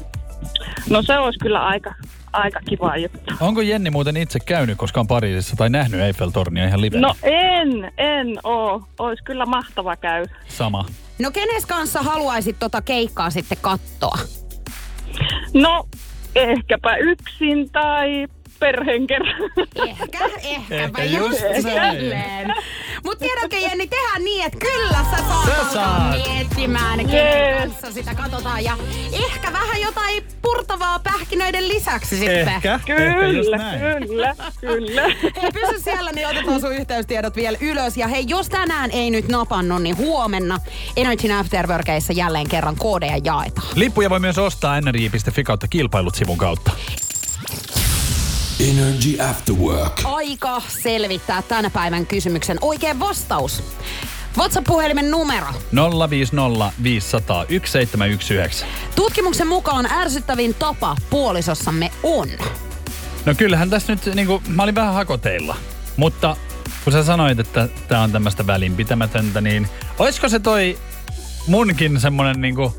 Speaker 9: No se olisi kyllä aika, aika kiva juttu.
Speaker 2: Onko Jenni muuten itse käynyt koskaan Pariisissa tai nähnyt Eiffel-tornia ihan livenä?
Speaker 9: No en, en oo. Olisi kyllä mahtava käy.
Speaker 2: Sama.
Speaker 1: No kenes kanssa haluaisit tota keikkaa sitten katsoa?
Speaker 9: No ehkäpä yksin tai perheen kerran.
Speaker 1: Ehkä, ehkäpä
Speaker 2: Ehkä
Speaker 1: just
Speaker 2: just näin.
Speaker 1: silleen. Mut tiedätkö Jenni, tehdään niin, että kyllä sä saat
Speaker 2: saat.
Speaker 1: miettimään,
Speaker 9: Jees.
Speaker 1: kanssa sitä katsotaan. Ja ehkä vähän jotain purtavaa pähkinöiden lisäksi sitten.
Speaker 2: Ehkä. Ehkä just
Speaker 9: Kyllä,
Speaker 2: näin.
Speaker 9: kyllä, kyllä.
Speaker 1: Hei, pysy siellä, niin otetaan sun yhteystiedot vielä ylös. Ja hei, jos tänään ei nyt napannut, niin huomenna Energy Afterworkeissa jälleen kerran koodeja jaetaan.
Speaker 2: Lippuja voi myös ostaa nrj.fi kautta kilpailut sivun kautta.
Speaker 4: Energy After Work.
Speaker 1: Aika selvittää tänä päivän kysymyksen oikein vastaus. WhatsApp-puhelimen numero.
Speaker 2: 050 500 1719.
Speaker 1: Tutkimuksen mukaan ärsyttävin tapa puolisossamme on.
Speaker 2: No kyllähän tässä nyt, niinku, mä olin vähän hakoteilla. Mutta kun sä sanoit, että tää on tämmöistä välinpitämätöntä, niin olisiko se toi munkin semmonen niinku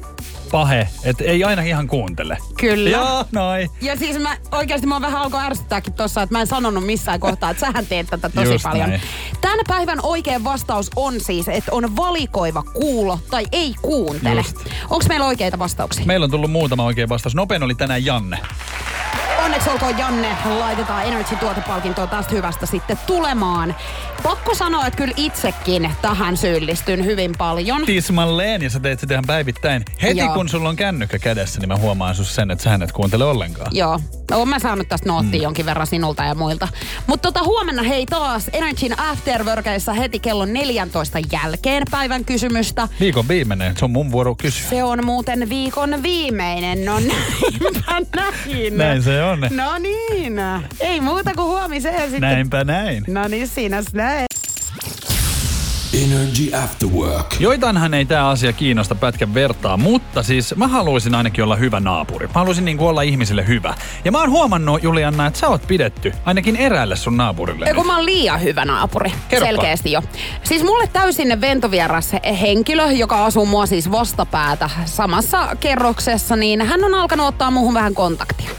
Speaker 2: pahe, että ei aina ihan kuuntele?
Speaker 1: Kyllä.
Speaker 2: Joo, noin.
Speaker 1: Ja siis mä oikeasti mä vähän alkoi ärsyttääkin tossa, että mä en sanonut missään kohtaa, että sähän teet tätä tosi
Speaker 2: Just
Speaker 1: paljon.
Speaker 2: näin.
Speaker 1: Tämän päivän oikea vastaus on siis, että on valikoiva kuulo tai ei kuuntele. Onko meillä oikeita vastauksia?
Speaker 2: Meillä on tullut muutama oikein vastaus. Nopein oli tänään Janne.
Speaker 1: Onneksi olkoon Janne, laitetaan Energy-tuotepalkintoa tästä hyvästä sitten tulemaan. Pakko sanoa, että kyllä itsekin tähän syyllistyn hyvin paljon.
Speaker 2: Tismalleen, ja sä teet sitä ihan päivittäin. Heti
Speaker 1: Joo.
Speaker 2: kun sulla on kännykkä kädessä, niin mä huomaan sus sen, että sä et kuuntele ollenkaan.
Speaker 1: Joo, oon mä saanut tästä noottia mm. jonkin verran sinulta ja muilta. Mutta tota, huomenna hei taas Energyn Afterworkeissa heti kello 14 jälkeen päivän kysymystä.
Speaker 2: Viikon viimeinen, se on mun vuoro kysyä.
Speaker 1: Se on muuten viikon viimeinen, no näinpä näin.
Speaker 2: Näin se on.
Speaker 1: No niin, ei muuta kuin huomiseen sitten.
Speaker 2: Näinpä näin.
Speaker 1: No niin, siinä näin.
Speaker 4: Energy After Work.
Speaker 2: Joitanhan ei tämä asia kiinnosta pätkän vertaa, mutta siis mä haluaisin ainakin olla hyvä naapuri. Mä haluaisin niinku olla ihmisille hyvä. Ja mä oon huomannut, Julianna, että sä oot pidetty ainakin eräälle sun naapurille.
Speaker 1: Ei, kun mä oon liian hyvä naapuri.
Speaker 2: Kerropa.
Speaker 1: Selkeästi jo. Siis mulle täysin ventovieras henkilö, joka asuu mua siis vastapäätä samassa kerroksessa, niin hän on alkanut ottaa muuhun vähän kontaktia.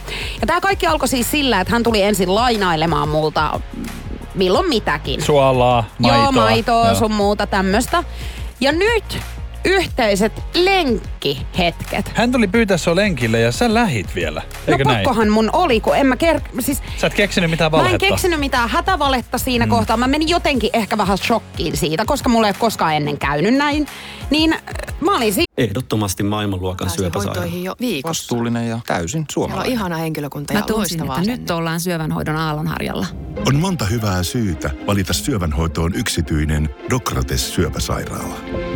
Speaker 1: Ja tää kaikki alkoi siis sillä, että hän tuli ensin lainailemaan multa milloin mitäkin.
Speaker 2: Suolaa, maitoa.
Speaker 1: Joo, maitoa,
Speaker 2: Joo.
Speaker 1: sun muuta tämmöstä. Ja nyt yhteiset lenkkihetket.
Speaker 2: Hän tuli pyytää sua lenkille ja sä lähit vielä, eikö
Speaker 1: no
Speaker 2: näin?
Speaker 1: pakkohan mun oli, kun en mä ker... Siis
Speaker 2: Sä et keksinyt mitään
Speaker 1: Mä en
Speaker 2: valhetta.
Speaker 1: keksinyt mitään hätävaletta siinä mm. kohtaa. Mä menin jotenkin ehkä vähän shokkiin siitä, koska mulla ei ole koskaan ennen käynyt näin. Niin äh, mä olin siinä.
Speaker 10: Ehdottomasti maailmanluokan syöpäsairaala.
Speaker 11: hoitoihin jo viikossa.
Speaker 12: Vastuullinen ja täysin
Speaker 11: Siellä on
Speaker 12: suomalainen.
Speaker 11: ihana henkilökunta
Speaker 13: Mä
Speaker 11: ja
Speaker 13: tunsin,
Speaker 11: loistavaa
Speaker 13: että nyt ollaan syövänhoidon aallonharjalla.
Speaker 14: On monta hyvää syytä valita syövänhoitoon yksityinen Dokrates syöpäsairaala.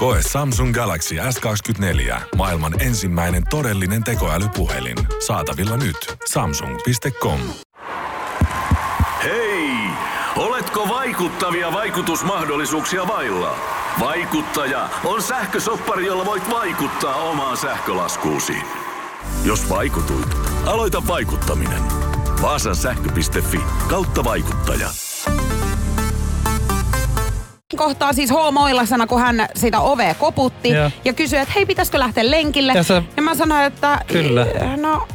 Speaker 15: Koe Samsung Galaxy S24. Maailman ensimmäinen todellinen tekoälypuhelin. Saatavilla nyt. Samsung.com.
Speaker 16: Hei! Oletko vaikuttavia vaikutusmahdollisuuksia vailla? Vaikuttaja on sähkösoppari, jolla voit vaikuttaa omaan sähkölaskuusi. Jos vaikutuit, aloita vaikuttaminen. Vaasan sähkö.fi kautta vaikuttaja.
Speaker 1: Kohtaa siis hoomoillasena, kun hän sitä ovea koputti
Speaker 2: Joo.
Speaker 1: ja, kysyi, että hei, pitäisikö lähteä lenkille.
Speaker 2: Ja sä-
Speaker 1: ja mä sanoin, että
Speaker 2: Kyllä.
Speaker 1: no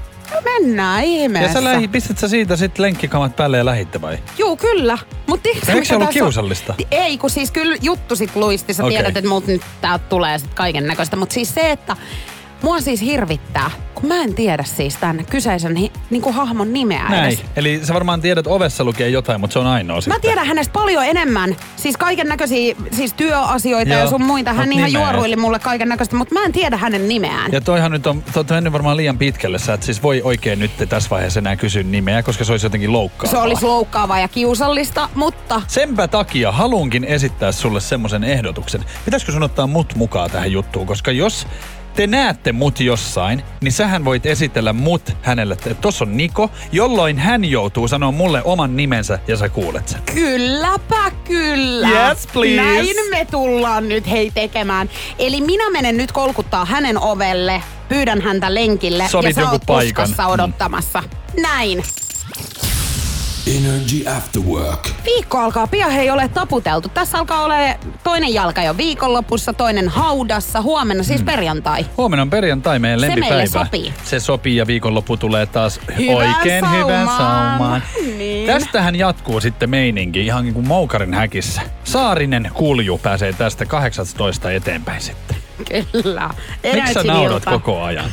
Speaker 1: mennään ihmeessä.
Speaker 2: Ja sä lähi, pistät sä siitä sitten lenkkikamat päälle ja lähitte vai?
Speaker 1: Juu, kyllä. Mut tiedätkö,
Speaker 2: Eikö se ollut
Speaker 1: on?
Speaker 2: kiusallista?
Speaker 1: Ti- Ei, kun siis kyllä juttu sit luisti. Sä
Speaker 2: Okei.
Speaker 1: tiedät, että multa nyt täältä tulee sit kaiken näköistä. Mutta siis se, että mua siis hirvittää, kun mä en tiedä siis tämän kyseisen hi, niinku hahmon nimeä
Speaker 2: Näin.
Speaker 1: edes.
Speaker 2: Eli sä varmaan tiedät ovessa lukee jotain, mutta se on ainoa
Speaker 1: Mä
Speaker 2: sitten.
Speaker 1: tiedän hänestä paljon enemmän. Siis kaiken näköisiä siis työasioita
Speaker 2: Joo,
Speaker 1: ja sun muita. Hän
Speaker 2: mut
Speaker 1: ihan
Speaker 2: nimeä
Speaker 1: juoruili mulle kaiken näköistä, mutta mä en tiedä hänen nimeään.
Speaker 2: Ja toihan nyt on, olette mennyt varmaan liian pitkälle. Sä et siis voi oikein nyt tässä vaiheessa enää kysyä nimeä, koska se olisi jotenkin loukkaavaa.
Speaker 1: Se olisi loukkaavaa ja kiusallista, mutta
Speaker 2: Senpä takia halunkin esittää sulle semmoisen ehdotuksen. Pitäisikö sun ottaa mut mukaan tähän juttuun? Koska jos te näette mut jossain, niin sähän voit esitellä mut hänelle, että tossa on Niko, jolloin hän joutuu sanoa mulle oman nimensä ja sä kuulet sen.
Speaker 1: Kylläpä kyllä.
Speaker 2: Yes, please.
Speaker 1: Näin me tullaan nyt hei tekemään. Eli minä menen nyt kolkuttaa hänen ovelle, pyydän häntä lenkille
Speaker 2: Sovit
Speaker 1: ja sä oot
Speaker 2: paikan.
Speaker 1: puskassa odottamassa. Näin.
Speaker 4: Energy After Work.
Speaker 1: Viikko alkaa pian hei ole taputeltu. Tässä alkaa olla toinen jalka jo viikonlopussa, toinen haudassa, huomenna siis perjantai.
Speaker 2: Huomenna on perjantai, meidän
Speaker 1: Se
Speaker 2: lempipäivä.
Speaker 1: meille sopii.
Speaker 2: Se sopii ja viikonloppu tulee taas
Speaker 1: Hyvään
Speaker 2: oikein hyvän
Speaker 1: saumaan.
Speaker 2: saumaan.
Speaker 1: Niin.
Speaker 2: Tästähän jatkuu sitten meininki ihan niin kuin Moukarin häkissä. Saarinen kulju pääsee tästä 18 eteenpäin sitten.
Speaker 1: Kyllä.
Speaker 2: Miksi sä naurat koko ajan?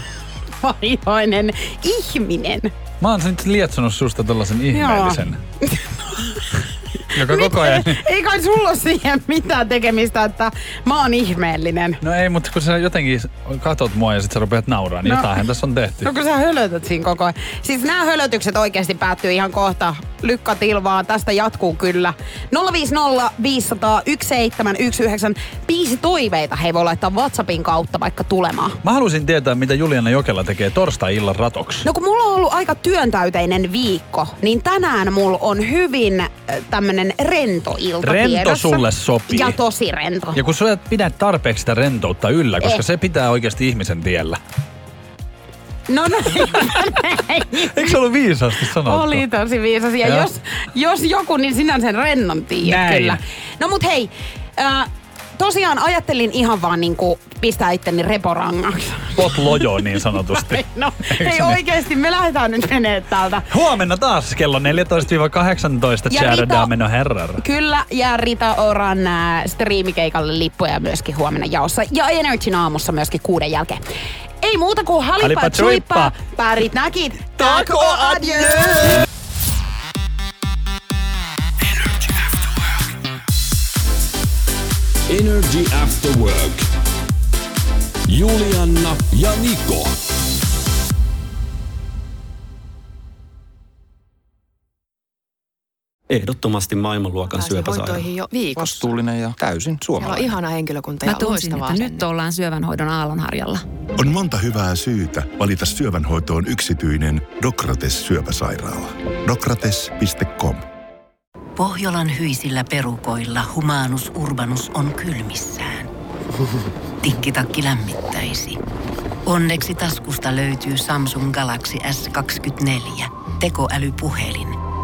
Speaker 1: Vaihoinen ihminen.
Speaker 2: Mä oon nyt lietsonut susta tällaisen ihmeellisen. Joka koko ajan...
Speaker 1: Ei kai sulla ole siihen mitään tekemistä, että mä oon ihmeellinen.
Speaker 2: No ei, mutta kun sä jotenkin katot mua ja sit sä rupeat nauraa, niin
Speaker 1: No.
Speaker 2: jotainhan tässä on tehty.
Speaker 1: No kun sä hölötät siinä koko ajan. Siis nämä hölötykset oikeasti päättyy ihan kohta. Lykkä tilvaa, tästä jatkuu kyllä. 050 500 1719. Biisi toiveita he voi laittaa WhatsAppin kautta vaikka tulemaan.
Speaker 2: Mä haluaisin tietää, mitä Juliana Jokela tekee torstai-illan ratoksi.
Speaker 1: No kun mulla on ollut aika työntäyteinen viikko, niin tänään mulla on hyvin äh, tämmönen rento ilta
Speaker 2: Rento
Speaker 1: tiedossa.
Speaker 2: sulle sopii.
Speaker 1: Ja tosi rento.
Speaker 2: Ja kun sä et pidä tarpeeksi sitä rentoutta yllä, koska
Speaker 1: Eh.
Speaker 2: se pitää oikeasti ihmisen tiellä.
Speaker 1: No no,
Speaker 2: Eikö se ollut viisaasti sanottu?
Speaker 1: Oli tosi viisas. Ja
Speaker 2: Joo.
Speaker 1: jos, jos joku, niin sinä sen rennon tiedät
Speaker 2: Näin.
Speaker 1: kyllä. No mut hei, äh, tosiaan ajattelin ihan vaan niinku pistää itteni reporangaksi.
Speaker 2: Pot lojo niin sanotusti.
Speaker 1: No,
Speaker 2: Eikö
Speaker 1: hei
Speaker 2: niin?
Speaker 1: oikeesti, me lähdetään nyt menee täältä.
Speaker 2: Huomenna taas kello 14-18,
Speaker 1: Ja
Speaker 2: kära
Speaker 1: Rita-
Speaker 2: damen och herrar.
Speaker 1: Kyllä, ja Rita Oran äh, striimikeikalle lippuja myöskin huomenna jaossa. Ja Energyn aamussa myöskin kuuden jälkeen. Ei muuta kuin halipa
Speaker 2: chuippa.
Speaker 1: pärit näkit, tako adieu!
Speaker 4: Energy After Work. Julianna ja Niko.
Speaker 10: Ehdottomasti maailmanluokan
Speaker 13: Pääsee
Speaker 10: syöpäsairaala.
Speaker 13: hoitoihin jo viikossa.
Speaker 11: Vastuullinen ja täysin
Speaker 13: Siellä on
Speaker 11: suomalainen.
Speaker 13: ihana henkilökunta
Speaker 12: Mä
Speaker 13: ja
Speaker 12: tunsin,
Speaker 13: loistava
Speaker 12: että
Speaker 13: asenne.
Speaker 12: nyt ollaan syövänhoidon aallonharjalla.
Speaker 14: On monta hyvää syytä valita syövänhoitoon yksityinen Dokrates syöpäsairaala. Dokrates.com
Speaker 17: Pohjolan hyisillä perukoilla humanus urbanus on kylmissään. Tikkitakki lämmittäisi. Onneksi taskusta löytyy Samsung Galaxy S24 tekoälypuhelin.